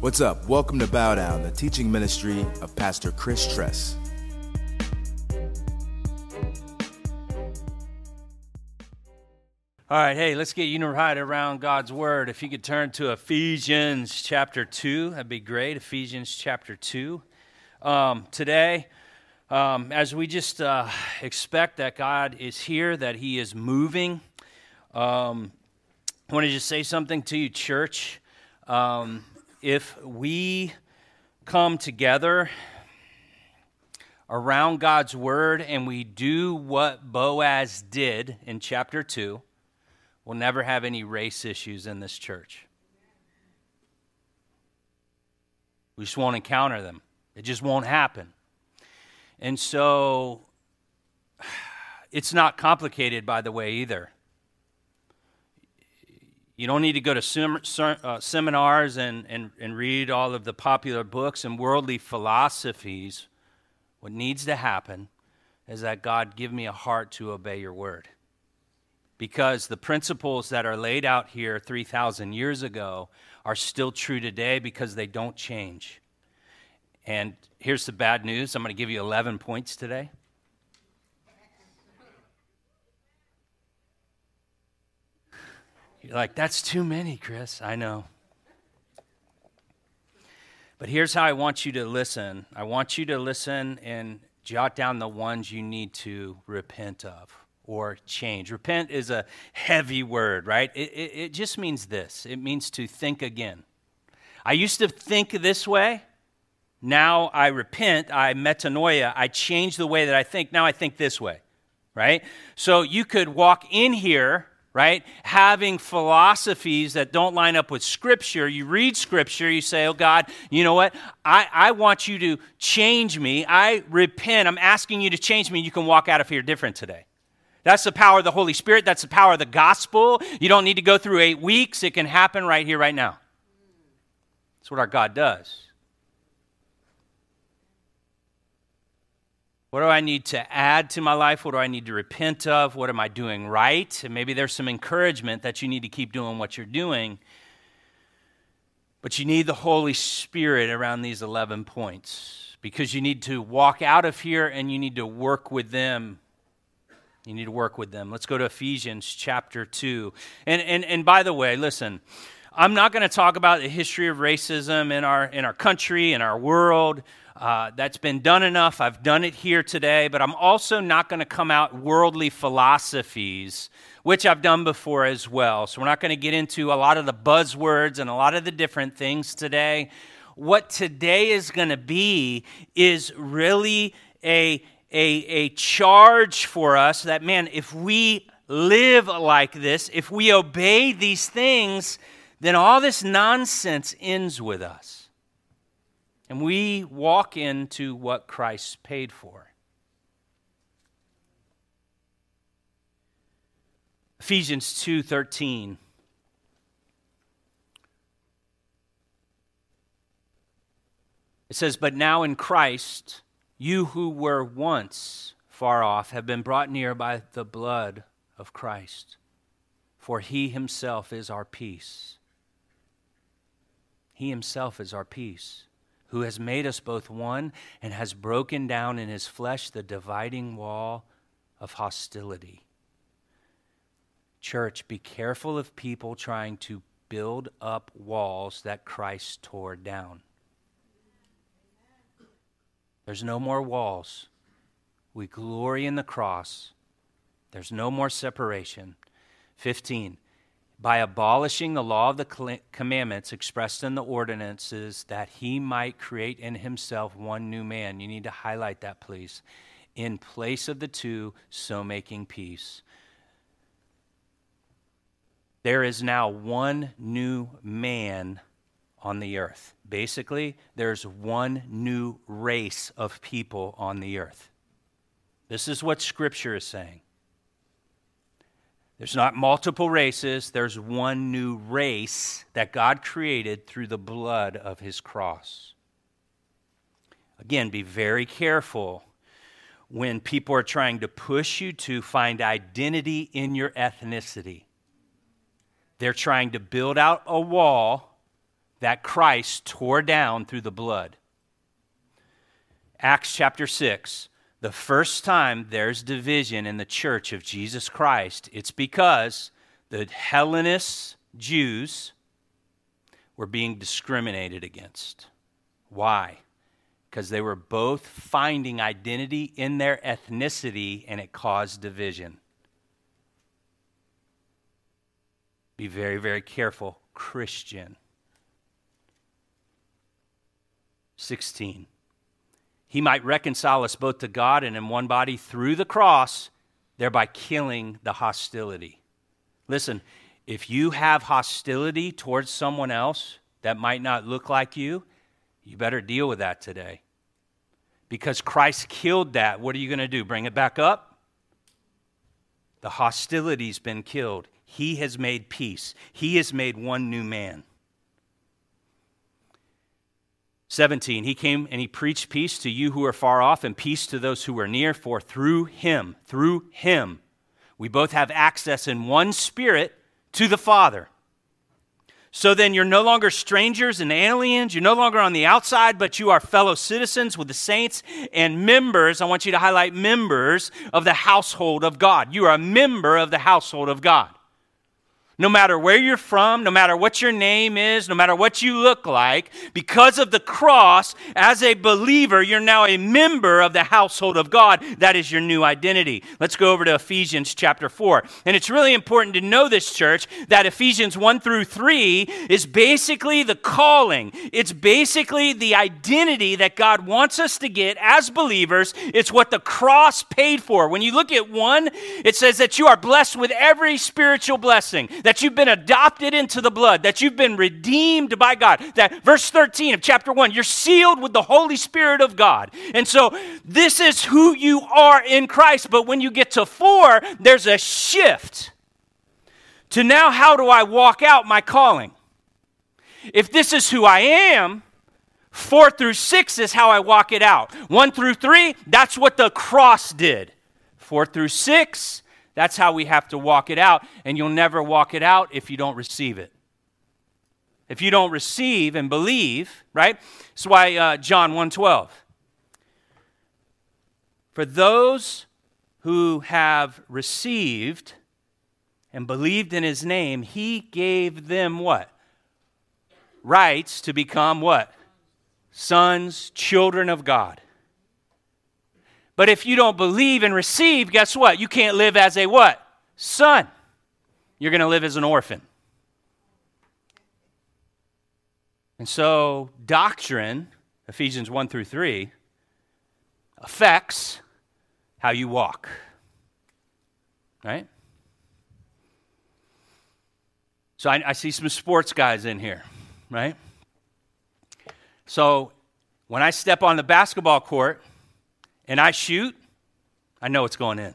What's up? Welcome to Bow Down, the teaching ministry of Pastor Chris Tress. All right, hey, let's get unified around God's word. If you could turn to Ephesians chapter 2, that'd be great. Ephesians chapter 2. Um, today, um, as we just uh, expect that God is here, that He is moving, um, I want to just say something to you, church. Um, if we come together around God's word and we do what Boaz did in chapter 2, we'll never have any race issues in this church. We just won't encounter them, it just won't happen. And so, it's not complicated, by the way, either. You don't need to go to sem- uh, seminars and, and, and read all of the popular books and worldly philosophies. What needs to happen is that God give me a heart to obey your word. Because the principles that are laid out here 3,000 years ago are still true today because they don't change. And here's the bad news I'm going to give you 11 points today. You're like, that's too many, Chris. I know. But here's how I want you to listen I want you to listen and jot down the ones you need to repent of or change. Repent is a heavy word, right? It, it, it, just means this it means to think again. I used to think this way. Now I repent, I metanoia, I change the way that I think. Now I think this way, right? So you could walk in here right? Having philosophies that don't line up with Scripture. You read Scripture, you say, Oh God, you know what? I, I want you to change me. I repent. I'm asking you to change me. You can walk out of here different today. That's the power of the Holy Spirit. That's the power of the gospel. You don't need to go through eight weeks, it can happen right here, right now. That's what our God does. What do I need to add to my life? What do I need to repent of? What am I doing right? And maybe there's some encouragement that you need to keep doing what you're doing. But you need the Holy Spirit around these 11 points because you need to walk out of here and you need to work with them. You need to work with them. Let's go to Ephesians chapter 2. And, and, and by the way, listen, I'm not going to talk about the history of racism in our, in our country, in our world. Uh, that's been done enough. I've done it here today, but I'm also not going to come out worldly philosophies, which I've done before as well. So we're not going to get into a lot of the buzzwords and a lot of the different things today. What today is going to be is really a, a, a charge for us that, man, if we live like this, if we obey these things, then all this nonsense ends with us. And we walk into what Christ paid for. Ephesians 2:13 It says, But now in Christ, you who were once far off have been brought near by the blood of Christ, for he himself is our peace. He himself is our peace who has made us both one and has broken down in his flesh the dividing wall of hostility. Church, be careful of people trying to build up walls that Christ tore down. There's no more walls. We glory in the cross. There's no more separation. 15 by abolishing the law of the commandments expressed in the ordinances, that he might create in himself one new man. You need to highlight that, please. In place of the two, so making peace. There is now one new man on the earth. Basically, there's one new race of people on the earth. This is what Scripture is saying. There's not multiple races, there's one new race that God created through the blood of his cross. Again, be very careful when people are trying to push you to find identity in your ethnicity. They're trying to build out a wall that Christ tore down through the blood. Acts chapter 6, the first time there's division in the church of Jesus Christ, it's because the Hellenist Jews were being discriminated against. Why? Because they were both finding identity in their ethnicity and it caused division. Be very, very careful, Christian. 16. He might reconcile us both to God and in one body through the cross, thereby killing the hostility. Listen, if you have hostility towards someone else that might not look like you, you better deal with that today. Because Christ killed that. What are you going to do? Bring it back up? The hostility's been killed. He has made peace, He has made one new man. 17, he came and he preached peace to you who are far off and peace to those who are near, for through him, through him, we both have access in one spirit to the Father. So then you're no longer strangers and aliens. You're no longer on the outside, but you are fellow citizens with the saints and members. I want you to highlight members of the household of God. You are a member of the household of God no matter where you're from, no matter what your name is, no matter what you look like, because of the cross, as a believer, you're now a member of the household of God. That is your new identity. Let's go over to Ephesians chapter 4. And it's really important to know this, church, that Ephesians 1 through 3 is basically the calling, it's basically the identity that God wants us to get as believers. It's what the cross paid for. When you look at 1, it says that you are blessed with every spiritual blessing that you've been adopted into the blood, that you've been redeemed by God. That verse 13 of chapter 1, you're sealed with the Holy Spirit of God. And so this is who you are in Christ. But when you get to 4, there's a shift to now how do I walk out my calling? If this is who I am, Four through six is how I walk it out. One through three, that's what the cross did. Four through six, that's how we have to walk it out, and you'll never walk it out if you don't receive it. If you don't receive and believe, right? That's why uh, John 1:12. For those who have received and believed in his name, he gave them what? Rights to become what? Sons, children of God. But if you don't believe and receive, guess what? You can't live as a what? Son. You're going to live as an orphan. And so, doctrine, Ephesians 1 through 3, affects how you walk. Right? So, I, I see some sports guys in here, right? So, when I step on the basketball court, and I shoot, I know it's going in.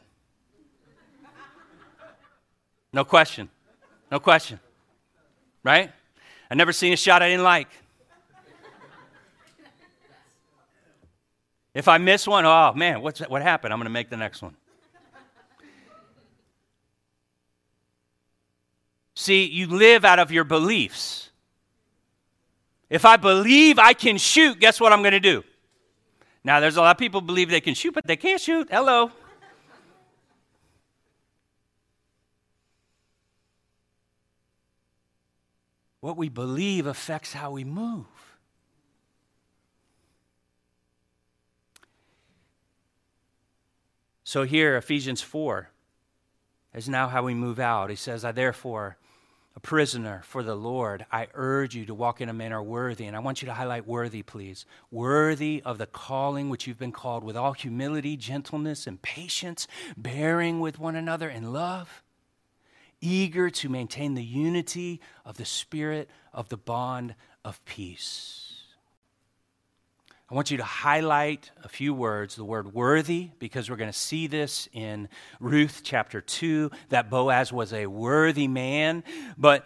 No question. No question. Right? I never seen a shot I didn't like. If I miss one, oh man, what's, what happened? I'm going to make the next one. See, you live out of your beliefs. If I believe I can shoot, guess what I'm going to do? Now, there's a lot of people believe they can shoot, but they can't shoot. Hello. What we believe affects how we move. So here, Ephesians 4 is now how we move out. He says, I therefore a prisoner for the Lord, I urge you to walk in a manner worthy. And I want you to highlight worthy, please. Worthy of the calling which you've been called with all humility, gentleness, and patience, bearing with one another in love, eager to maintain the unity of the Spirit of the bond of peace. I want you to highlight a few words the word worthy, because we're going to see this in Ruth chapter 2 that Boaz was a worthy man, but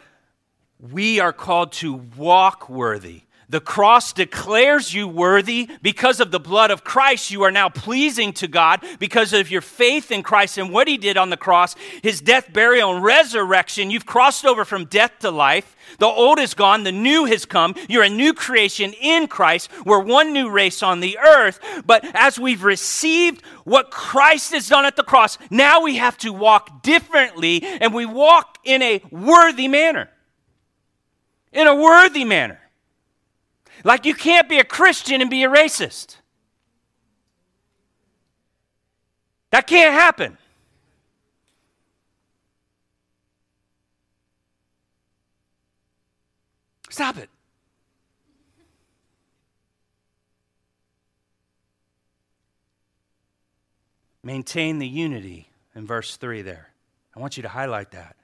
we are called to walk worthy. The cross declares you worthy. Because of the blood of Christ, you are now pleasing to God. Because of your faith in Christ and what he did on the cross, his death, burial, and resurrection, you've crossed over from death to life. The old is gone, the new has come. You're a new creation in Christ. We're one new race on the earth. But as we've received what Christ has done at the cross, now we have to walk differently and we walk in a worthy manner. In a worthy manner. Like you can't be a Christian and be a racist. That can't happen. Stop it. Maintain the unity in verse 3 there. I want you to highlight that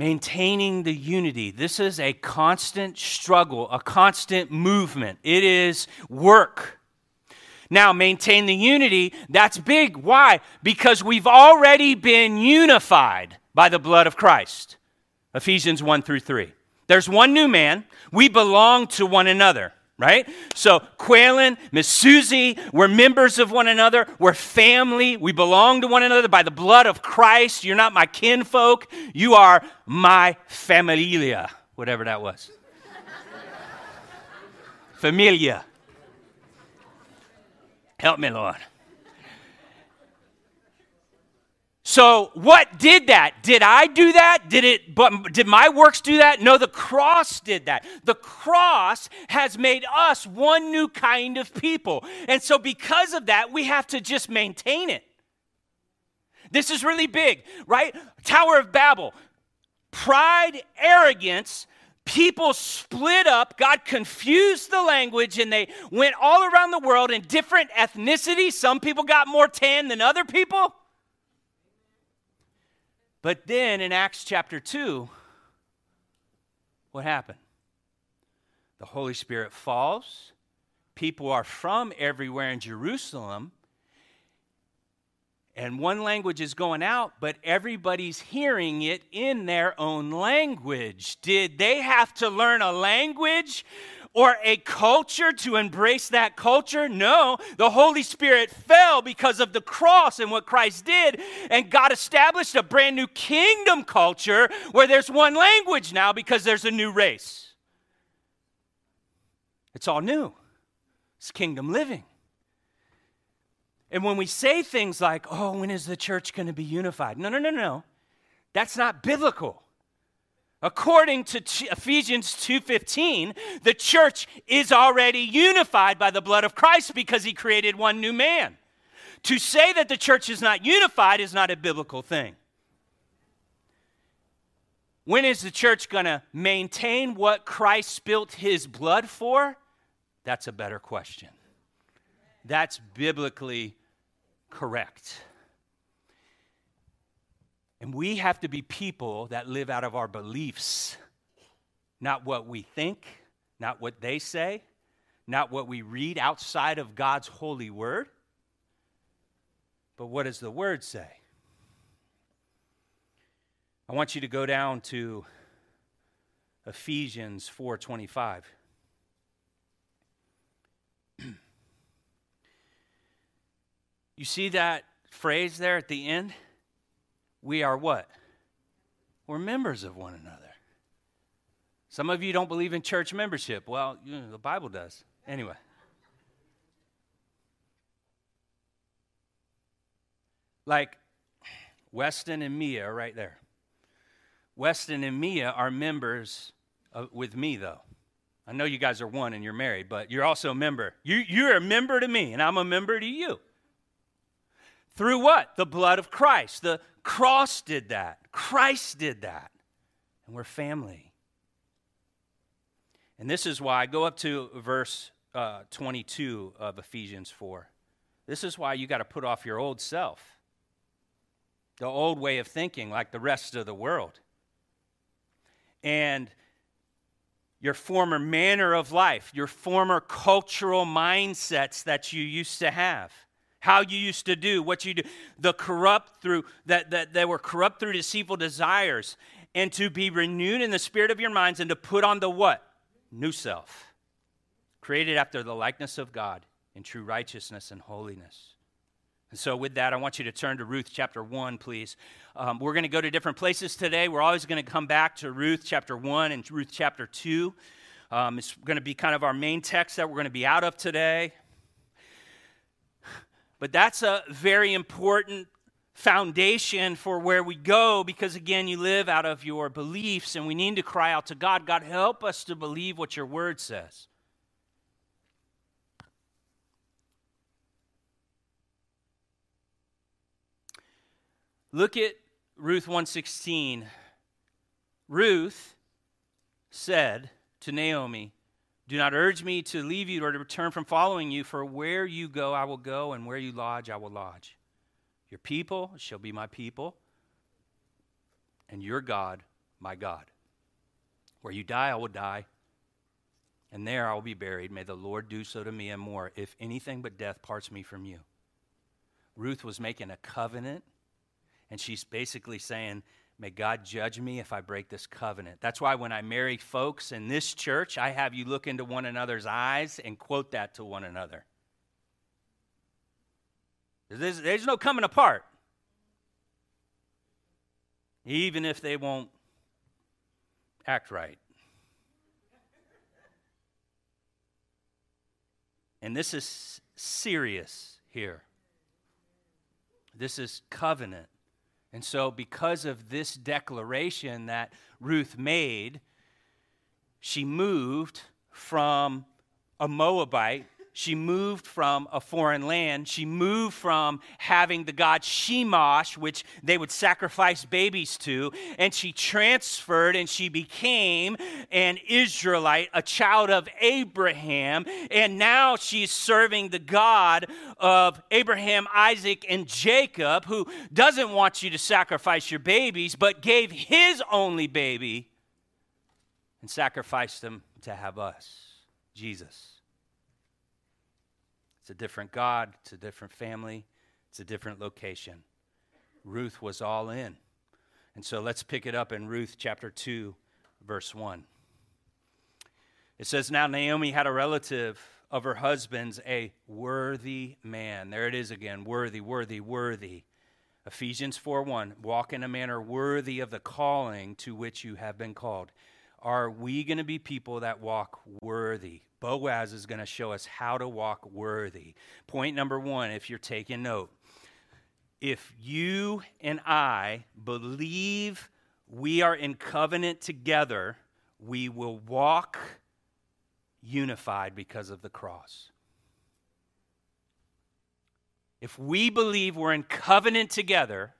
maintaining the unity. This is a constant struggle, a constant movement. It is work. Now, maintain the unity, that's big. Why? Because we've already been unified by the blood of Christ. Ephesians 1 through 3. There's one new man. We belong to one another right? So, Quaylen, Miss Susie, we're members of one another. We're family. We belong to one another by the blood of Christ. You're not my kinfolk. You are my familia, whatever that was. Familia. Help me, Lord. So, what did that? Did I do that? Did it but did my works do that? No, the cross did that. The cross has made us one new kind of people. And so because of that, we have to just maintain it. This is really big, right? Tower of Babel. Pride, arrogance, people split up. God confused the language and they went all around the world in different ethnicities. Some people got more tan than other people. But then in Acts chapter 2, what happened? The Holy Spirit falls. People are from everywhere in Jerusalem. And one language is going out, but everybody's hearing it in their own language. Did they have to learn a language or a culture to embrace that culture. No, the Holy Spirit fell because of the cross and what Christ did, and God established a brand new kingdom culture where there's one language now because there's a new race. It's all new, it's kingdom living. And when we say things like, oh, when is the church going to be unified? No, no, no, no. That's not biblical. According to Ephesians 2:15, the church is already unified by the blood of Christ because he created one new man. To say that the church is not unified is not a biblical thing. When is the church going to maintain what Christ spilt his blood for? That's a better question. That's biblically correct. And we have to be people that live out of our beliefs, not what we think, not what they say, not what we read outside of God's holy word, but what does the word say? I want you to go down to Ephesians 4:25. you see that phrase there at the end? We are what? We're members of one another. Some of you don't believe in church membership. Well, you know, the Bible does. Anyway. Like Weston and Mia are right there. Weston and Mia are members of, with me, though. I know you guys are one and you're married, but you're also a member. You, you're a member to me, and I'm a member to you. Through what? The blood of Christ, the cross did that. Christ did that. And we're family. And this is why, go up to verse uh, 22 of Ephesians 4. This is why you got to put off your old self, the old way of thinking, like the rest of the world. And your former manner of life, your former cultural mindsets that you used to have how you used to do, what you do, the corrupt through that, that they were corrupt through deceitful desires. and to be renewed in the spirit of your minds and to put on the what? New self, created after the likeness of God in true righteousness and holiness. And so, with that, I want you to turn to Ruth chapter 1, please. Um, we're going to go to different places today. We're always going to come back to Ruth chapter 1 and Ruth chapter 2. Um, it's going to be kind of our main text that we're going to be out of today. But that's a very important foundation for where we go because, again, you live out of your beliefs, and we need to cry out to God God, help us to believe what your word says. Look at Ruth 116. Ruth said to Naomi, Do not urge me to leave you or to return from following you, for where you go I will go, and where you lodge I will lodge. Your people shall be my people, and your God my God. Where you die I will die, and there I will be buried. May the Lord do so to me and more, if anything but death parts me from you. Ruth was making a covenant and she's basically saying, May God judge me if I break this covenant. That's why when I marry folks in this church, I have you look into one another's eyes and quote that to one another. There's, there's no coming apart, even if they won't act right. And this is serious here. This is covenant. And so, because of this declaration that Ruth made, she moved from a Moabite she moved from a foreign land. She moved from having the god Chemosh, which they would sacrifice babies to, and she transferred and she became an Israelite, a child of Abraham. And now she's serving the God of Abraham, Isaac, and Jacob, who doesn't want you to sacrifice your babies, but gave his only baby and sacrificed them to have us, Jesus. It's a different God, it's a different family, it's a different location. Ruth was all in. And so let's pick it up in Ruth chapter 2, verse 1. It says, Now Naomi had a relative of her husband's, a worthy man. There it is again worthy, worthy, worthy. Ephesians 4 1. Walk in a manner worthy of the calling to which you have been called. Are we going to be people that walk worthy? Boaz is going to show us how to walk worthy. Point number one, if you're taking note, if you and I believe we are in covenant together, we will walk unified because of the cross. If we believe we're in covenant together,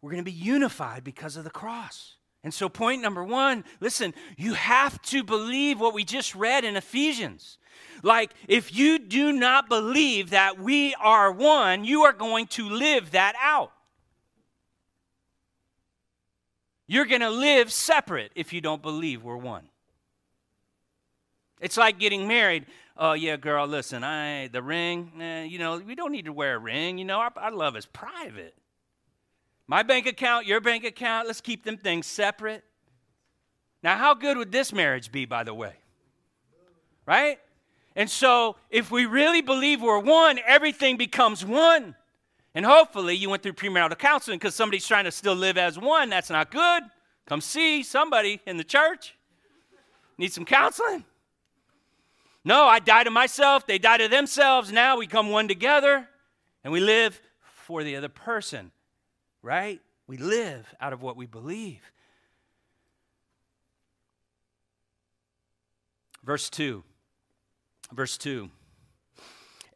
we're going to be unified because of the cross. And so, point number one listen, you have to believe what we just read in Ephesians. Like, if you do not believe that we are one, you are going to live that out. You're going to live separate if you don't believe we're one. It's like getting married. Oh yeah, girl. Listen, I the ring. Eh, you know, we don't need to wear a ring. You know, our, our love is private. My bank account, your bank account, let's keep them things separate. Now, how good would this marriage be, by the way? Right? And so, if we really believe we're one, everything becomes one. And hopefully, you went through premarital counseling because somebody's trying to still live as one. That's not good. Come see somebody in the church. Need some counseling? No, I die to myself, they die to themselves. Now we come one together and we live for the other person right? We live out of what we believe. Verse 2. Verse 2.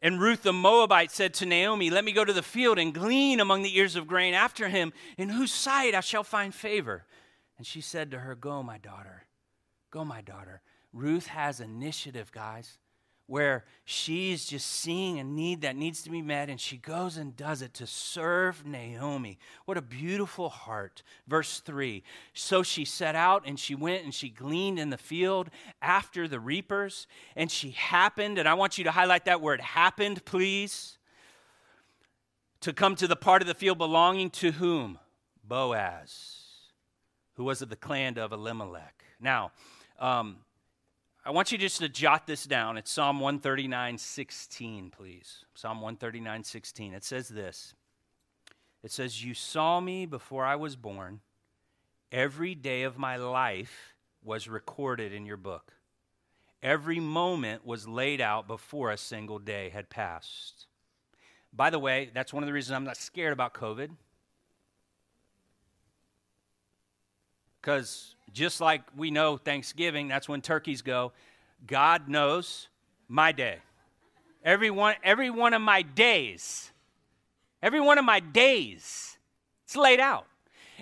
And Ruth the Moabite said to Naomi, Let me go to the field and glean among the ears of grain after him, in whose sight I shall find favor. And she said to her, Go, my daughter. Go, my daughter. Ruth has initiative, guys where she's just seeing a need that needs to be met and she goes and does it to serve Naomi. What a beautiful heart. Verse 3 So she set out and she went and she gleaned in the field after the reapers, and she happened, and I want you to highlight that word happened, please, to come to the part of the field belonging to whom? Boaz, who was of the clan of Elimelech. Now, um, I want you just to jot this down. It's Psalm 139, 16, please. Psalm 139, 16. It says this It says, You saw me before I was born. Every day of my life was recorded in your book. Every moment was laid out before a single day had passed. By the way, that's one of the reasons I'm not scared about COVID. Because just like we know Thanksgiving, that's when turkeys go, God knows my day. Every one, every one of my days, every one of my days, it's laid out.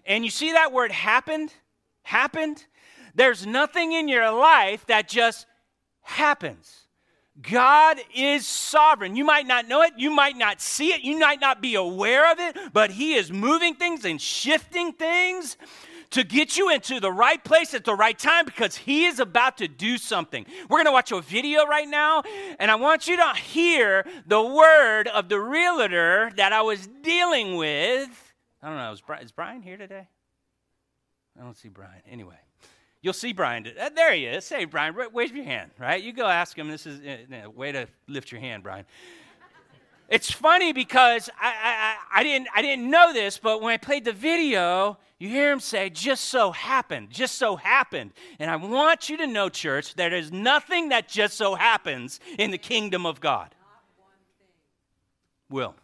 And you see that word happened? Happened? There's nothing in your life that just happens. God is sovereign. You might not know it, you might not see it, you might not be aware of it, but He is moving things and shifting things to get you into the right place at the right time because He is about to do something. We're going to watch a video right now, and I want you to hear the word of the realtor that I was dealing with. I don't know, is Brian, is Brian here today? I don't see Brian. Anyway. You'll see Brian. Uh, there he is. Hey, Brian, wave your hand, right? You go ask him. This is a uh, way to lift your hand, Brian. It's funny because I, I, I, didn't, I didn't know this, but when I played the video, you hear him say, just so happened, just so happened. And I want you to know, church, there is nothing that just so happens in the kingdom of God. Will.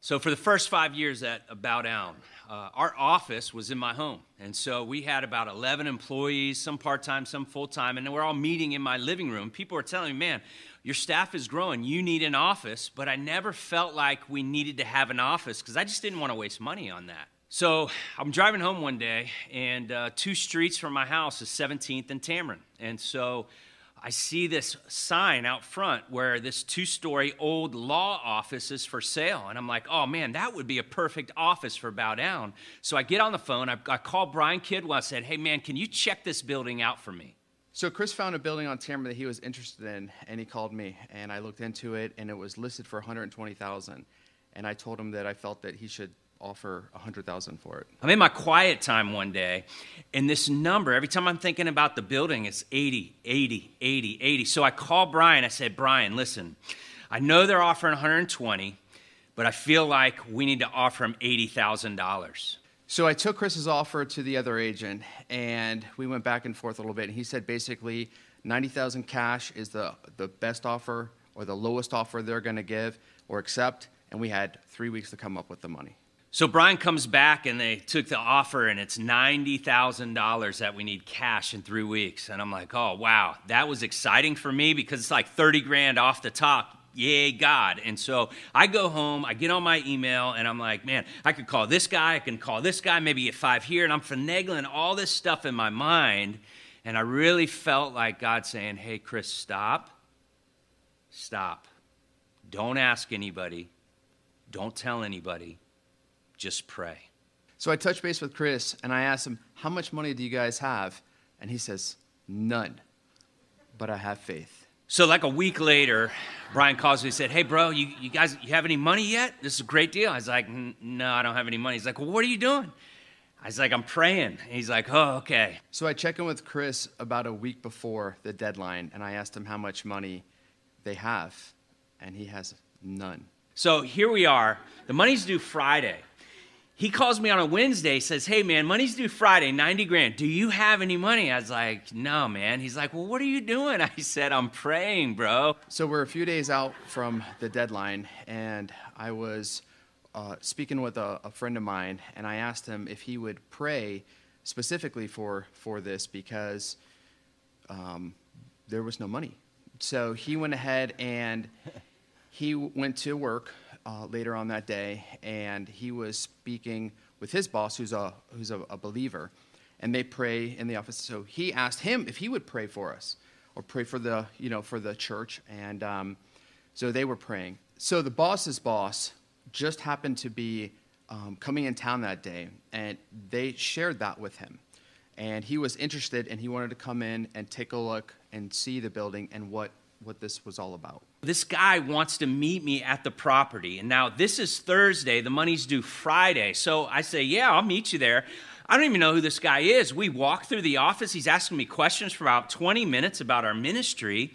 So, for the first five years at Bow Down, uh, our office was in my home. And so we had about 11 employees, some part time, some full time, and we're all meeting in my living room. People were telling me, man, your staff is growing. You need an office. But I never felt like we needed to have an office because I just didn't want to waste money on that. So I'm driving home one day, and uh, two streets from my house is 17th and Tamron. And so I see this sign out front where this two story old law office is for sale. And I'm like, oh man, that would be a perfect office for Bow Down. So I get on the phone, I, I call Brian Kidwell. I said, hey man, can you check this building out for me? So Chris found a building on Tamron that he was interested in, and he called me, and I looked into it, and it was listed for 120,000. And I told him that I felt that he should offer hundred thousand for it. I'm in my quiet time one day, and this number, every time I'm thinking about the building, it's 80, 80, 80, 80. So I call Brian. I said, Brian, listen, I know they're offering 120, but I feel like we need to offer him $80,000. So I took Chris's offer to the other agent, and we went back and forth a little bit. And he said basically 90,000 cash is the, the best offer or the lowest offer they're going to give or accept. And we had three weeks to come up with the money. So Brian comes back and they took the offer and it's $90,000 that we need cash in three weeks. And I'm like, oh, wow, that was exciting for me because it's like 30 grand off the top. Yay, God. And so I go home, I get on my email, and I'm like, man, I could call this guy, I can call this guy, maybe get five here. And I'm finagling all this stuff in my mind. And I really felt like God saying, hey, Chris, stop. Stop. Don't ask anybody. Don't tell anybody just pray. So I touched base with Chris and I asked him, How much money do you guys have? And he says, None, but I have faith. So, like a week later, Brian calls me and said, Hey, bro, you, you guys, you have any money yet? This is a great deal. I was like, No, I don't have any money. He's like, Well, what are you doing? I was like, I'm praying. And he's like, Oh, okay. So I check in with Chris about a week before the deadline and I asked him how much money they have, and he has none. So here we are. The money's due Friday he calls me on a Wednesday, says, Hey man, money's due Friday, 90 grand. Do you have any money? I was like, No, man. He's like, Well, what are you doing? I said, I'm praying, bro. So we're a few days out from the deadline, and I was uh, speaking with a, a, friend of mine, and I asked him if he would pray specifically for, for this because um, there was no money. So he went ahead and he went to work uh, later on that day, and he was speaking with his boss, who's a who's a, a, believer, and they pray in the office. So he asked him if he would pray for us or pray for the you know for the church, and um, so they were praying. So the boss's boss just happened to be um, coming in town that day, and they shared that with him, and he was interested, and he wanted to come in and take a look and see the building and what what this was all about. This guy wants to meet me at the property. And now this is Thursday, the money's due Friday. So I say, Yeah, I'll meet you there. I don't even know who this guy is. We walk through the office. He's asking me questions for about 20 minutes about our ministry.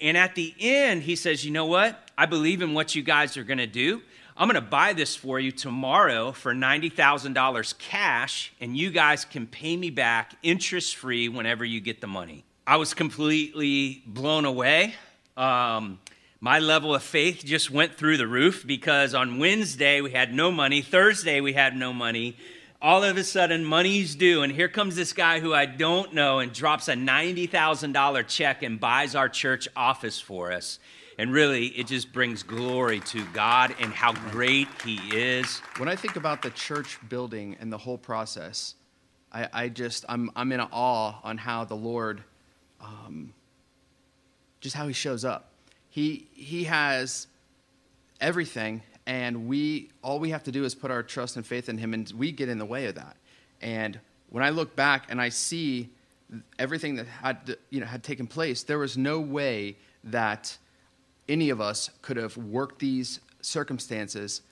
And at the end, he says, You know what? I believe in what you guys are going to do. I'm going to buy this for you tomorrow for $90,000 cash, and you guys can pay me back interest free whenever you get the money. I was completely blown away. Um, my level of faith just went through the roof because on Wednesday we had no money, Thursday we had no money. All of a sudden, money's due, and here comes this guy who I don't know and drops a $90,000 check and buys our church office for us. And really, it just brings glory to God and how great He is. When I think about the church building and the whole process, I, I just, I'm, I'm in awe on how the Lord, um, just how He shows up. He, he has everything, and we, all we have to do is put our trust and faith in Him, and we get in the way of that. And when I look back and I see everything that had, you know, had taken place, there was no way that any of us could have worked these circumstances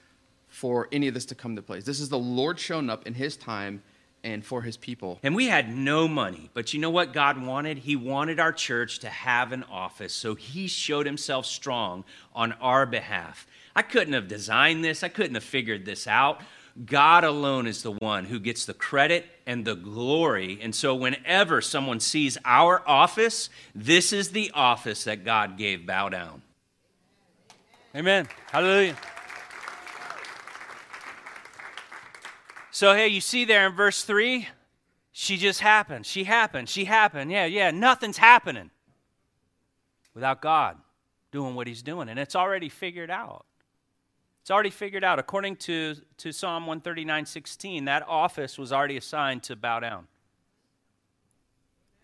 for any of this to come to place. This is the Lord showing up in His time and for His people. And we had no money, but you know what God wanted? He wanted our church to have an office, so He showed Himself strong on our behalf. I couldn't have designed this, I couldn't have figured this out. God alone is the one who gets the credit and the glory. And so, whenever someone sees our office, this is the office that God gave Bow Down. Amen. Hallelujah. So, hey, you see there in verse 3, she just happened. She happened. She happened. Yeah, yeah. Nothing's happening without God doing what he's doing. And it's already figured out. It's already figured out. According to, to Psalm 139 16, that office was already assigned to bow down.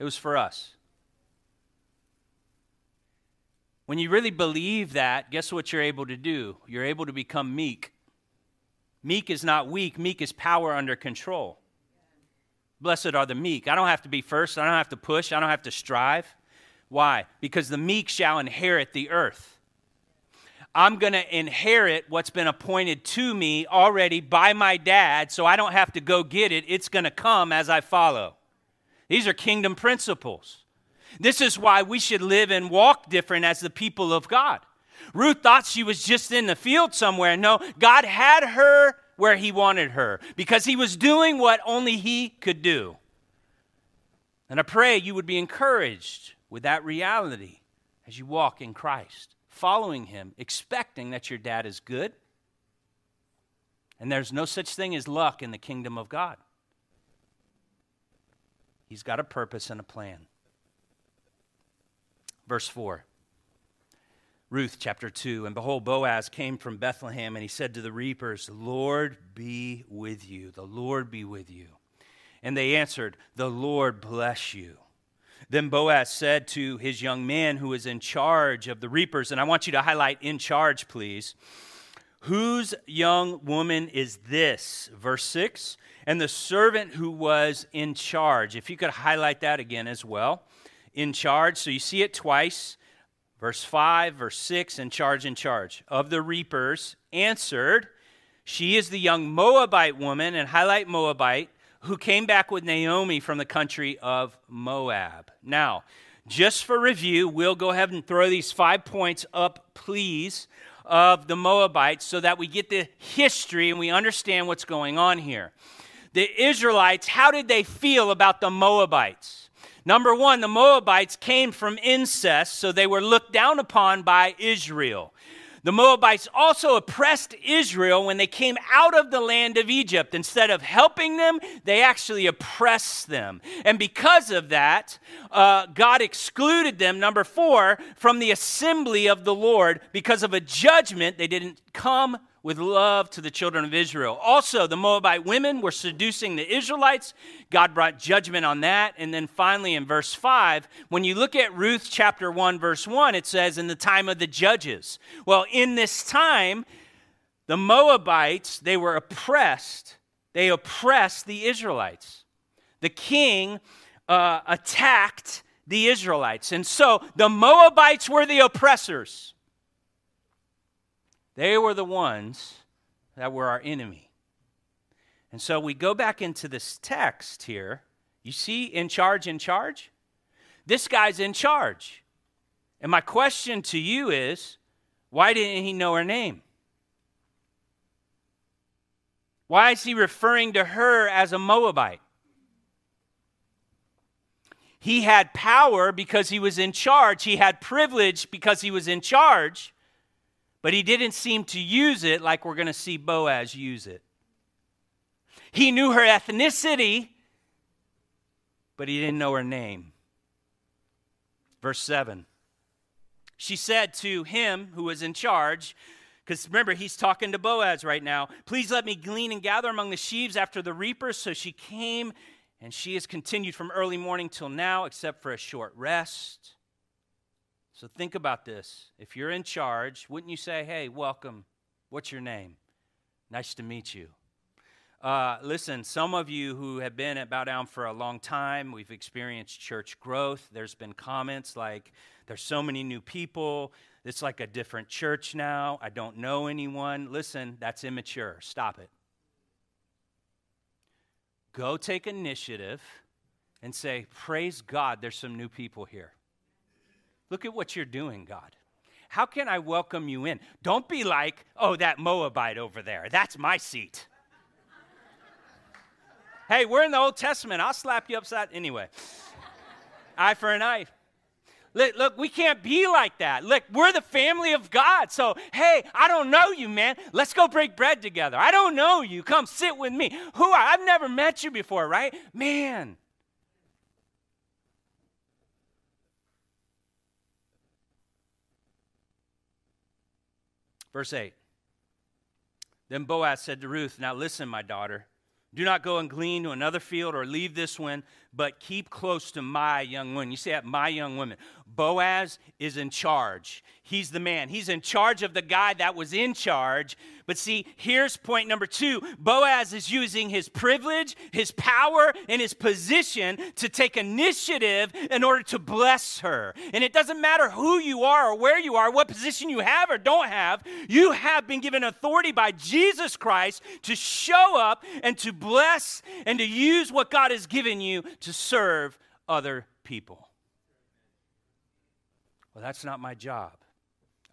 It was for us. When you really believe that, guess what you're able to do? You're able to become meek. Meek is not weak, meek is power under control. Blessed are the meek. I don't have to be first, I don't have to push, I don't have to strive. Why? Because the meek shall inherit the earth. I'm going to inherit what's been appointed to me already by my dad, so I don't have to go get it. It's going to come as I follow. These are kingdom principles. This is why we should live and walk different as the people of God. Ruth thought she was just in the field somewhere. No, God had her where He wanted her because He was doing what only He could do. And I pray you would be encouraged with that reality as you walk in Christ, following Him, expecting that your dad is good. And there's no such thing as luck in the kingdom of God. He's got a purpose and a plan. Verse 4. Ruth chapter 2. And behold, Boaz came from Bethlehem, and he said to the reapers, Lord be with you. The Lord be with you. And they answered, The Lord bless you. Then Boaz said to his young man who was in charge of the reapers, and I want you to highlight in charge, please. Whose young woman is this? Verse 6. And the servant who was in charge. If you could highlight that again as well in charge. So you see it twice. Verse 5, verse 6, and charge, in charge. Of the reapers answered, She is the young Moabite woman, and highlight Moabite, who came back with Naomi from the country of Moab. Now, just for review, we'll go ahead and throw these five points up, please, of the Moabites so that we get the history and we understand what's going on here. The Israelites, how did they feel about the Moabites? Number one, the Moabites came from incest, so they were looked down upon by Israel. The Moabites also oppressed Israel when they came out of the land of Egypt. Instead of helping them, they actually oppressed them. And because of that, uh, God excluded them, number four, from the assembly of the Lord because of a judgment. They didn't come with love to the children of Israel. Also, the Moabite women were seducing the Israelites. God brought judgment on that. And then finally, in verse 5, when you look at Ruth chapter 1, verse 1, it says, In the time of the judges. Well, in this time, the Moabites, they were oppressed. They oppressed the Israelites. The king uh, attacked the Israelites. And so the Moabites were the oppressors. They were the ones that were our enemy. And so we go back into this text here. You see, in charge, in charge? This guy's in charge. And my question to you is why didn't he know her name? Why is he referring to her as a Moabite? He had power because he was in charge. He had privilege because he was in charge, but he didn't seem to use it like we're going to see Boaz use it. He knew her ethnicity, but he didn't know her name. Verse 7. She said to him who was in charge, because remember, he's talking to Boaz right now. Please let me glean and gather among the sheaves after the reapers. So she came and she has continued from early morning till now, except for a short rest. So think about this. If you're in charge, wouldn't you say, Hey, welcome. What's your name? Nice to meet you. Uh, listen, some of you who have been at Bow Down for a long time, we've experienced church growth. There's been comments like, There's so many new people. It's like a different church now. I don't know anyone. Listen, that's immature. Stop it. Go take initiative and say, Praise God, there's some new people here. Look at what you're doing, God. How can I welcome you in? Don't be like, Oh, that Moabite over there. That's my seat. hey, we're in the Old Testament. I'll slap you upside. Anyway, eye for an eye. Look, we can't be like that. Look, we're the family of God. So, hey, I don't know you, man. Let's go break bread together. I don't know you. Come sit with me. Who are I've never met you before, right? Man. Verse 8. Then Boaz said to Ruth, Now listen, my daughter. Do not go and glean to another field or leave this one, but keep close to my young women. You say that, my young women. Boaz is in charge. He's the man. He's in charge of the guy that was in charge. But see, here's point number two Boaz is using his privilege, his power, and his position to take initiative in order to bless her. And it doesn't matter who you are or where you are, what position you have or don't have, you have been given authority by Jesus Christ to show up and to bless and to use what God has given you to serve other people. Well, that's not my job.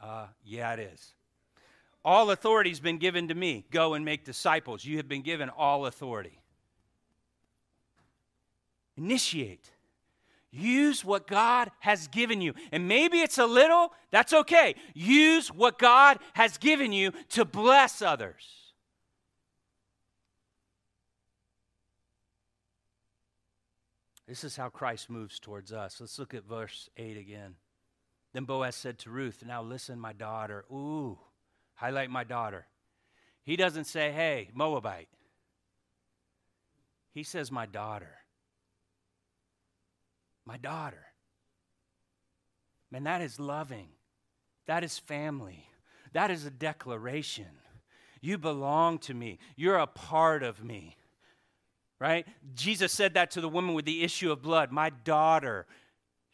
Uh, yeah, it is. All authority has been given to me. Go and make disciples. You have been given all authority. Initiate. Use what God has given you. And maybe it's a little, that's okay. Use what God has given you to bless others. This is how Christ moves towards us. Let's look at verse 8 again. Then Boaz said to Ruth, Now listen, my daughter. Ooh, highlight my daughter. He doesn't say, Hey, Moabite. He says, My daughter. My daughter. Man, that is loving. That is family. That is a declaration. You belong to me. You're a part of me. Right? Jesus said that to the woman with the issue of blood My daughter,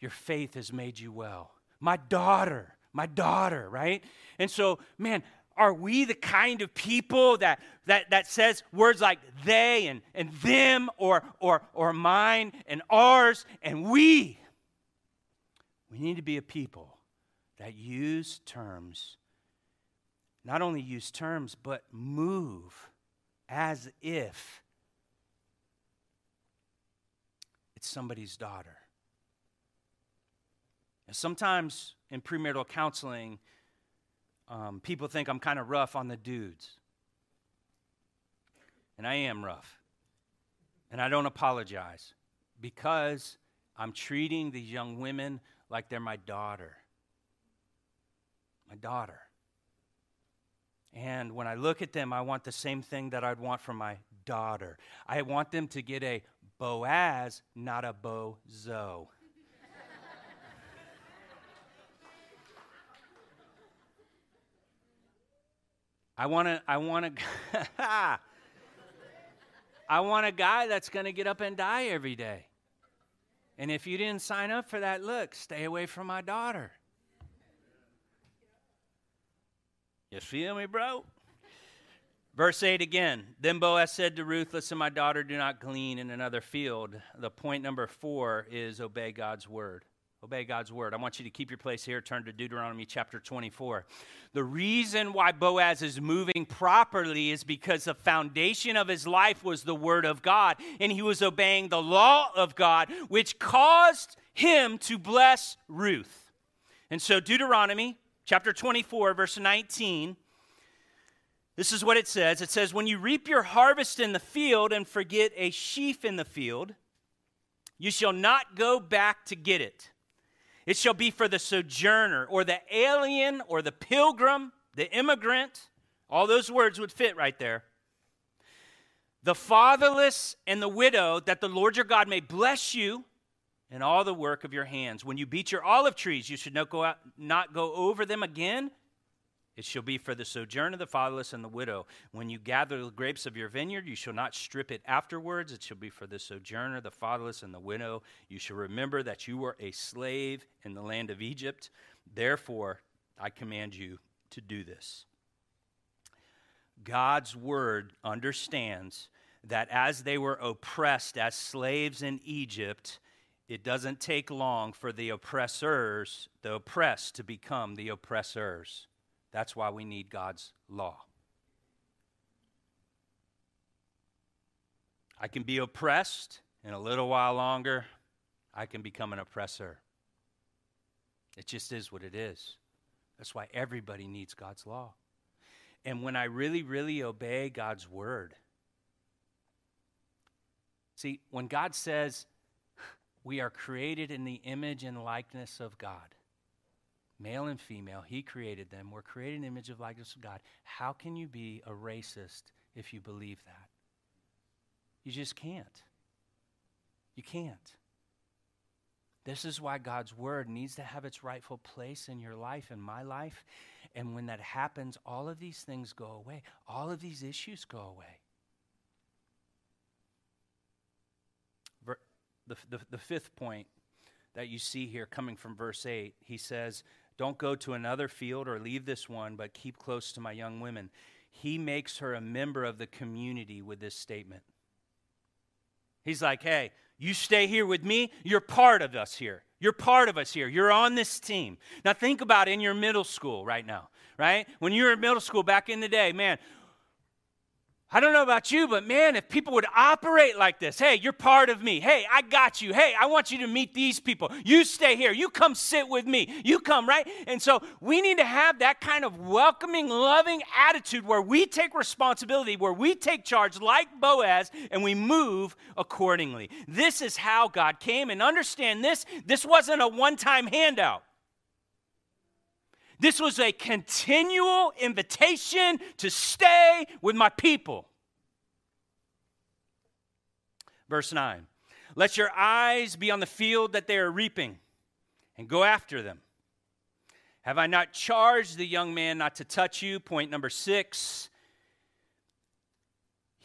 your faith has made you well my daughter, my daughter, right? And so, man, are we the kind of people that that that says words like they and and them or or or mine and ours and we? We need to be a people that use terms not only use terms but move as if it's somebody's daughter. Sometimes in premarital counseling, um, people think I'm kind of rough on the dudes. And I am rough. And I don't apologize because I'm treating these young women like they're my daughter. My daughter. And when I look at them, I want the same thing that I'd want from my daughter. I want them to get a Boaz, not a Bozo. I want to, I want to, I want a guy that's going to get up and die every day. And if you didn't sign up for that, look, stay away from my daughter. You feel me, bro? Verse 8 again. Then Boaz said to Ruth, Listen, my daughter, do not glean in another field. The point number four is obey God's word. Obey God's word. I want you to keep your place here. Turn to Deuteronomy chapter 24. The reason why Boaz is moving properly is because the foundation of his life was the word of God, and he was obeying the law of God, which caused him to bless Ruth. And so, Deuteronomy chapter 24, verse 19. This is what it says. It says, When you reap your harvest in the field and forget a sheaf in the field, you shall not go back to get it. It shall be for the sojourner, or the alien, or the pilgrim, the immigrant. All those words would fit right there. The fatherless and the widow, that the Lord your God may bless you and all the work of your hands. When you beat your olive trees, you should not go, out, not go over them again. It shall be for the sojourner, the fatherless, and the widow. When you gather the grapes of your vineyard, you shall not strip it afterwards. It shall be for the sojourner, the fatherless, and the widow. You shall remember that you were a slave in the land of Egypt. Therefore, I command you to do this. God's word understands that as they were oppressed as slaves in Egypt, it doesn't take long for the oppressors, the oppressed, to become the oppressors. That's why we need God's law. I can be oppressed, in a little while longer, I can become an oppressor. It just is what it is. That's why everybody needs God's law. And when I really, really obey God's word, see, when God says, we are created in the image and likeness of God. Male and female, He created them. We're created in the image of likeness of God. How can you be a racist if you believe that? You just can't. You can't. This is why God's word needs to have its rightful place in your life and my life. And when that happens, all of these things go away. All of these issues go away. the, the, the fifth point that you see here coming from verse 8, he says, Don't go to another field or leave this one, but keep close to my young women. He makes her a member of the community with this statement. He's like, Hey, you stay here with me, you're part of us here. You're part of us here. You're on this team. Now, think about in your middle school right now, right? When you were in middle school back in the day, man, I don't know about you, but man, if people would operate like this hey, you're part of me. Hey, I got you. Hey, I want you to meet these people. You stay here. You come sit with me. You come, right? And so we need to have that kind of welcoming, loving attitude where we take responsibility, where we take charge like Boaz, and we move accordingly. This is how God came. And understand this this wasn't a one time handout. This was a continual invitation to stay with my people. Verse 9 Let your eyes be on the field that they are reaping, and go after them. Have I not charged the young man not to touch you? Point number six.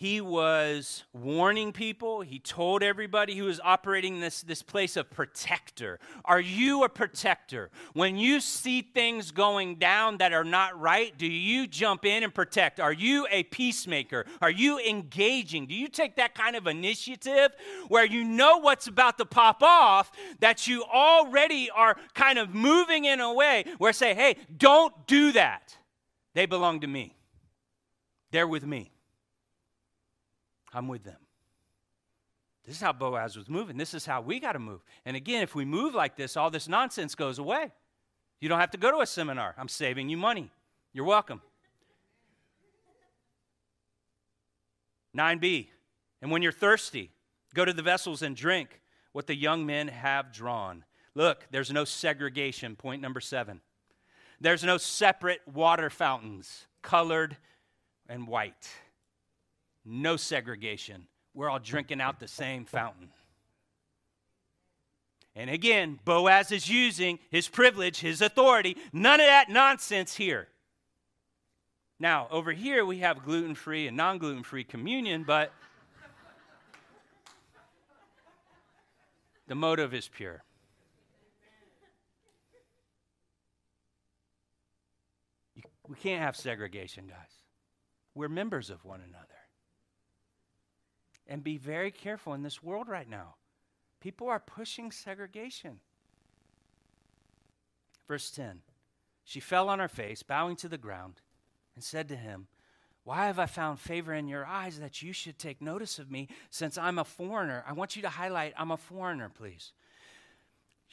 He was warning people. He told everybody he was operating this, this place of protector. Are you a protector? When you see things going down that are not right, do you jump in and protect? Are you a peacemaker? Are you engaging? Do you take that kind of initiative where you know what's about to pop off, that you already are kind of moving in a way where say, hey, don't do that. They belong to me, they're with me. I'm with them. This is how Boaz was moving. This is how we got to move. And again, if we move like this, all this nonsense goes away. You don't have to go to a seminar. I'm saving you money. You're welcome. 9b. And when you're thirsty, go to the vessels and drink what the young men have drawn. Look, there's no segregation. Point number seven. There's no separate water fountains, colored and white. No segregation. We're all drinking out the same fountain. And again, Boaz is using his privilege, his authority. None of that nonsense here. Now, over here, we have gluten free and non gluten free communion, but the motive is pure. We can't have segregation, guys. We're members of one another. And be very careful in this world right now. People are pushing segregation. Verse 10 She fell on her face, bowing to the ground, and said to him, Why have I found favor in your eyes that you should take notice of me since I'm a foreigner? I want you to highlight, I'm a foreigner, please.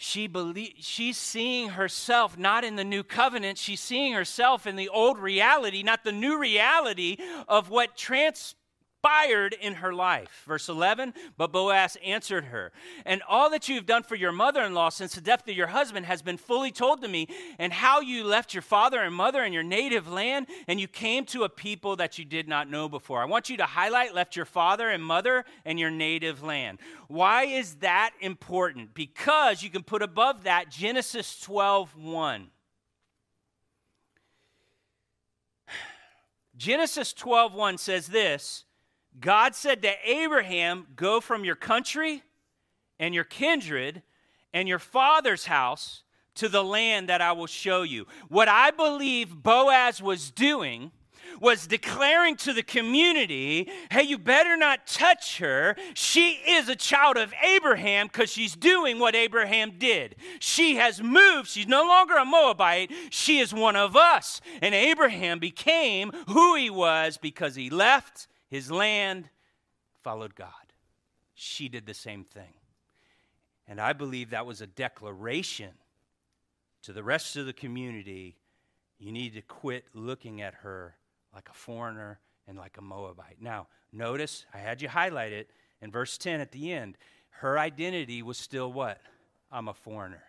She belie- she's seeing herself not in the new covenant, she's seeing herself in the old reality, not the new reality of what trans- expired in her life. Verse 11, but Boaz answered her, And all that you have done for your mother in law since the death of your husband has been fully told to me, and how you left your father and mother and your native land, and you came to a people that you did not know before. I want you to highlight left your father and mother and your native land. Why is that important? Because you can put above that Genesis 12 1. Genesis 12:1 says this, God said to Abraham, Go from your country and your kindred and your father's house to the land that I will show you. What I believe Boaz was doing was declaring to the community, hey, you better not touch her. She is a child of Abraham because she's doing what Abraham did. She has moved. She's no longer a Moabite. She is one of us. And Abraham became who he was because he left his land, followed God. She did the same thing. And I believe that was a declaration to the rest of the community you need to quit looking at her like a foreigner and like a Moabite. Now, notice I had you highlight it in verse 10 at the end. Her identity was still what? I'm a foreigner.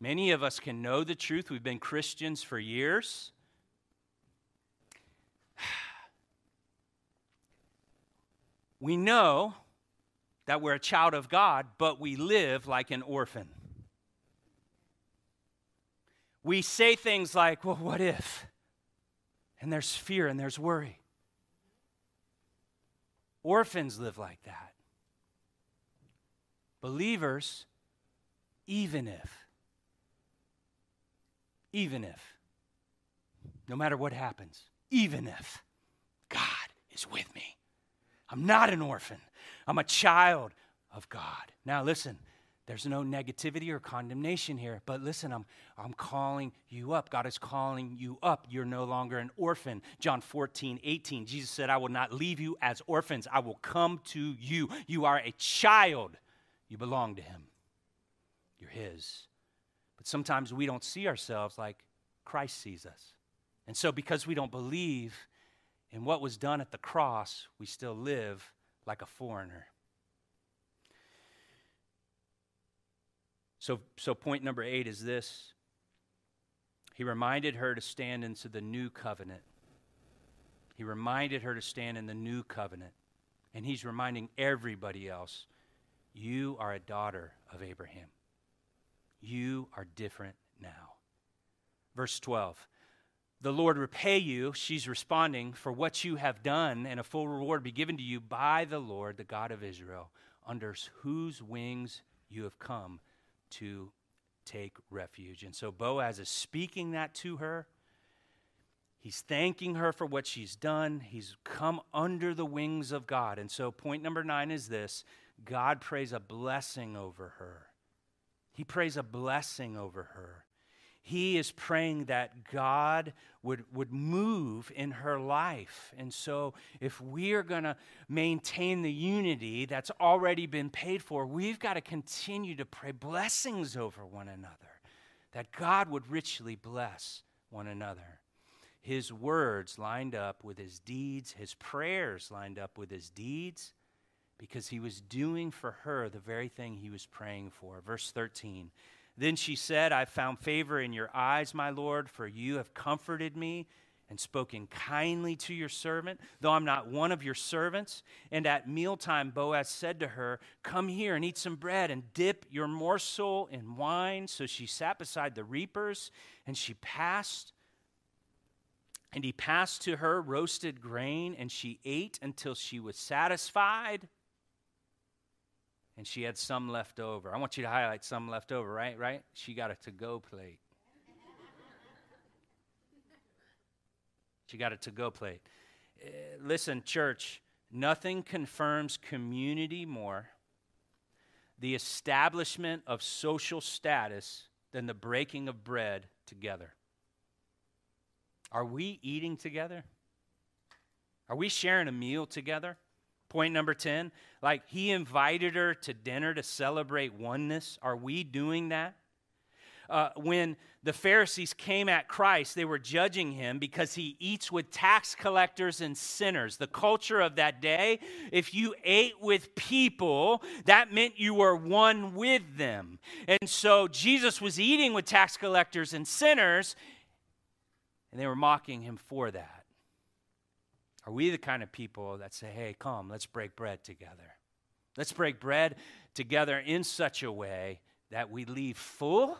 Many of us can know the truth. We've been Christians for years. We know that we're a child of God, but we live like an orphan. We say things like, well, what if? And there's fear and there's worry. Orphans live like that. Believers, even if, even if, no matter what happens, even if God is with me, I'm not an orphan. I'm a child of God. Now, listen, there's no negativity or condemnation here, but listen, I'm, I'm calling you up. God is calling you up. You're no longer an orphan. John 14, 18, Jesus said, I will not leave you as orphans. I will come to you. You are a child. You belong to Him. You're His. But sometimes we don't see ourselves like Christ sees us. And so, because we don't believe in what was done at the cross, we still live like a foreigner. So, so point number eight is this He reminded her to stand into the new covenant. He reminded her to stand in the new covenant. And he's reminding everybody else you are a daughter of Abraham. You are different now. Verse 12 the Lord repay you, she's responding, for what you have done, and a full reward be given to you by the Lord, the God of Israel, under whose wings you have come to take refuge. And so Boaz is speaking that to her. He's thanking her for what she's done. He's come under the wings of God. And so, point number nine is this God prays a blessing over her. He prays a blessing over her he is praying that God would, would move in her life. And so, if we are going to maintain the unity that's already been paid for, we've got to continue to pray blessings over one another, that God would richly bless one another. His words lined up with his deeds, his prayers lined up with his deeds, because he was doing for her the very thing he was praying for. Verse 13. Then she said, I've found favor in your eyes, my Lord, for you have comforted me and spoken kindly to your servant, though I'm not one of your servants. And at mealtime, Boaz said to her, Come here and eat some bread and dip your morsel in wine. So she sat beside the reapers, and she passed. And he passed to her roasted grain, and she ate until she was satisfied and she had some left over. I want you to highlight some left over, right? Right? She got a to go plate. she got a to go plate. Uh, listen, church, nothing confirms community more, the establishment of social status, than the breaking of bread together. Are we eating together? Are we sharing a meal together? Point number 10, like he invited her to dinner to celebrate oneness. Are we doing that? Uh, when the Pharisees came at Christ, they were judging him because he eats with tax collectors and sinners. The culture of that day, if you ate with people, that meant you were one with them. And so Jesus was eating with tax collectors and sinners, and they were mocking him for that. Are we the kind of people that say, hey, come, let's break bread together? Let's break bread together in such a way that we leave full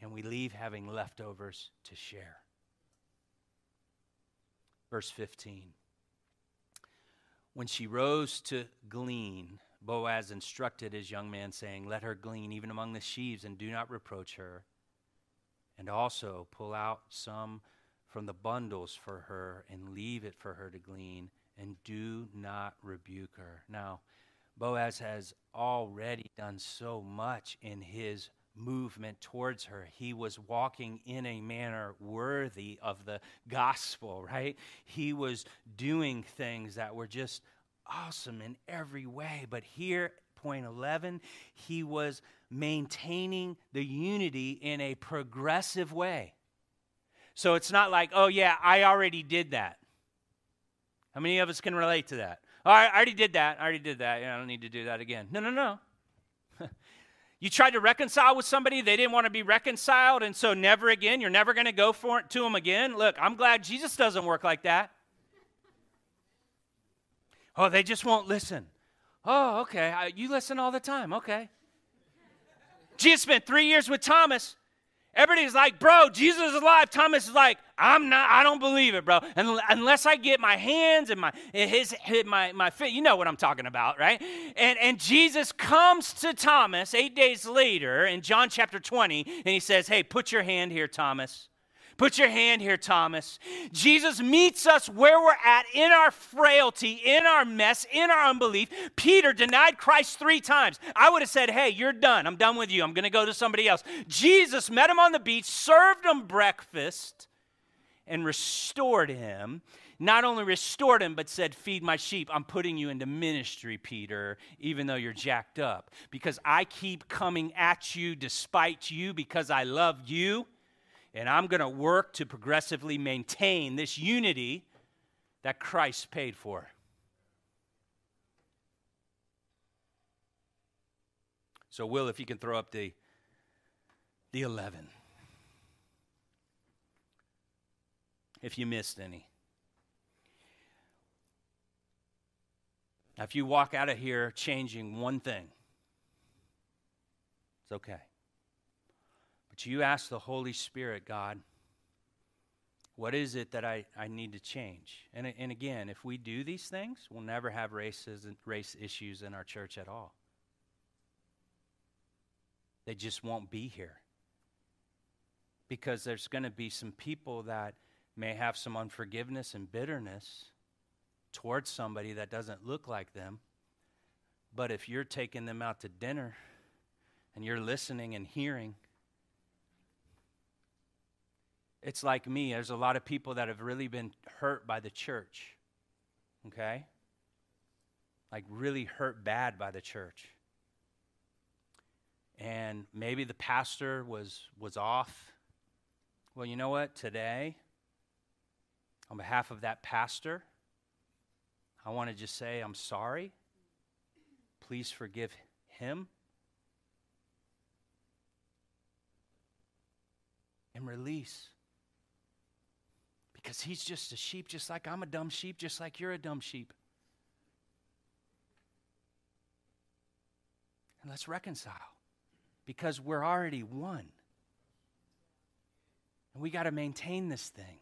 and we leave having leftovers to share. Verse 15. When she rose to glean, Boaz instructed his young man, saying, Let her glean even among the sheaves, and do not reproach her. And also pull out some from the bundles for her and leave it for her to glean, and do not rebuke her. Now, Boaz has already done so much in his movement towards her. He was walking in a manner worthy of the gospel, right? He was doing things that were just awesome in every way. But here, point 11, he was maintaining the unity in a progressive way. So it's not like, oh, yeah, I already did that. How many of us can relate to that? Oh, I already did that. I already did that. Yeah, I don't need to do that again. No, no, no. you tried to reconcile with somebody, they didn't want to be reconciled, and so never again, you're never going to go for it to them again. Look, I'm glad Jesus doesn't work like that. Oh, they just won't listen. Oh, okay. you listen all the time. Okay. Jesus spent three years with Thomas. Everybody's like, bro, Jesus is alive. Thomas is like, I'm not, I don't believe it, bro. And unless I get my hands and my his, my my feet, you know what I'm talking about, right? And and Jesus comes to Thomas eight days later in John chapter 20, and he says, Hey, put your hand here, Thomas. Put your hand here, Thomas. Jesus meets us where we're at in our frailty, in our mess, in our unbelief. Peter denied Christ three times. I would have said, Hey, you're done. I'm done with you. I'm going to go to somebody else. Jesus met him on the beach, served him breakfast, and restored him. Not only restored him, but said, Feed my sheep. I'm putting you into ministry, Peter, even though you're jacked up. Because I keep coming at you despite you because I love you and I'm going to work to progressively maintain this unity that Christ paid for. So, Will, if you can throw up the, the 11. If you missed any. Now, if you walk out of here changing one thing, it's okay. But you ask the Holy Spirit, God, what is it that I, I need to change? And, and again, if we do these things, we'll never have races and race issues in our church at all. They just won't be here. Because there's going to be some people that may have some unforgiveness and bitterness towards somebody that doesn't look like them. But if you're taking them out to dinner and you're listening and hearing, it's like me. There's a lot of people that have really been hurt by the church. Okay? Like really hurt bad by the church. And maybe the pastor was was off. Well, you know what? Today, on behalf of that pastor, I want to just say I'm sorry. Please forgive him. And release. Because he's just a sheep, just like I'm a dumb sheep, just like you're a dumb sheep. And let's reconcile because we're already one. And we got to maintain this thing.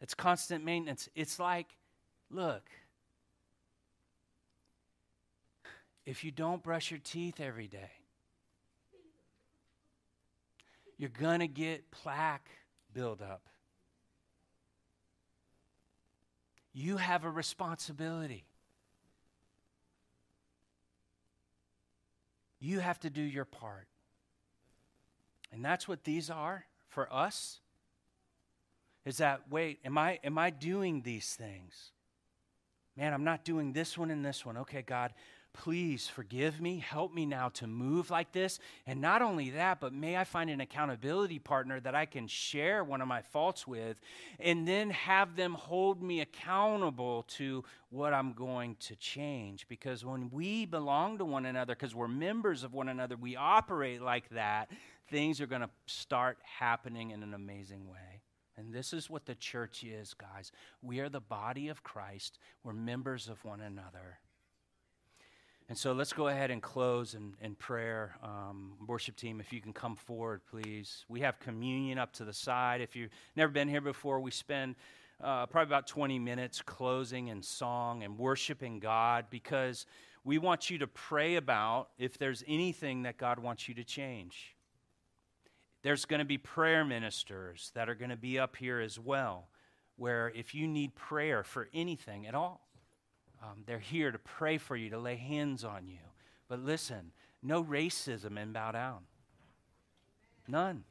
It's constant maintenance. It's like, look, if you don't brush your teeth every day, you're going to get plaque buildup You have a responsibility. You have to do your part. And that's what these are for us. Is that wait, am I am I doing these things? Man, I'm not doing this one and this one. Okay, God, please forgive me. Help me now to move like this. And not only that, but may I find an accountability partner that I can share one of my faults with and then have them hold me accountable to what I'm going to change. Because when we belong to one another, because we're members of one another, we operate like that, things are going to start happening in an amazing way. And this is what the church is, guys. We are the body of Christ. We're members of one another. And so let's go ahead and close in, in prayer. Um, worship team, if you can come forward, please. We have communion up to the side. If you've never been here before, we spend uh, probably about 20 minutes closing in song and worshiping God because we want you to pray about if there's anything that God wants you to change. There's going to be prayer ministers that are going to be up here as well, where if you need prayer for anything at all, um, they're here to pray for you, to lay hands on you. But listen, no racism in Bow Down. None.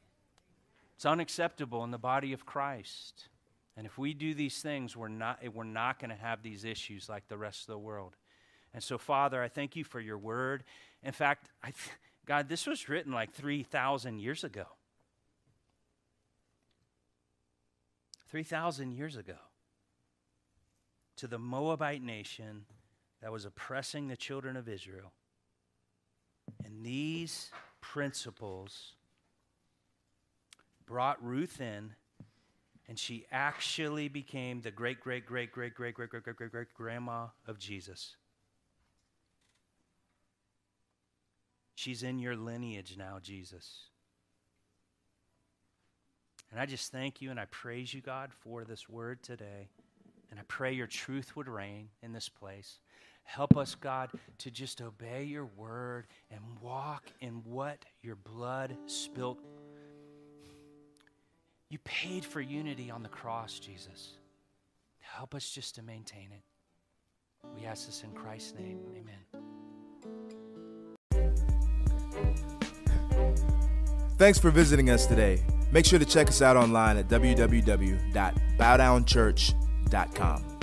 It's unacceptable in the body of Christ. And if we do these things, we're not, we're not going to have these issues like the rest of the world. And so, Father, I thank you for your word. In fact, th- God, this was written like 3,000 years ago. 3,000 years ago to the Moabite nation that was oppressing the children of Israel. And these principles brought Ruth in, and she actually became the great, great, great, great, great, great, great, great, great, great grandma of Jesus. She's in your lineage now, Jesus. And I just thank you and I praise you, God, for this word today. And I pray your truth would reign in this place. Help us, God, to just obey your word and walk in what your blood spilt. You paid for unity on the cross, Jesus. Help us just to maintain it. We ask this in Christ's name. Amen. Thanks for visiting us today. Make sure to check us out online at www.bowdownchurch.com gmail.com.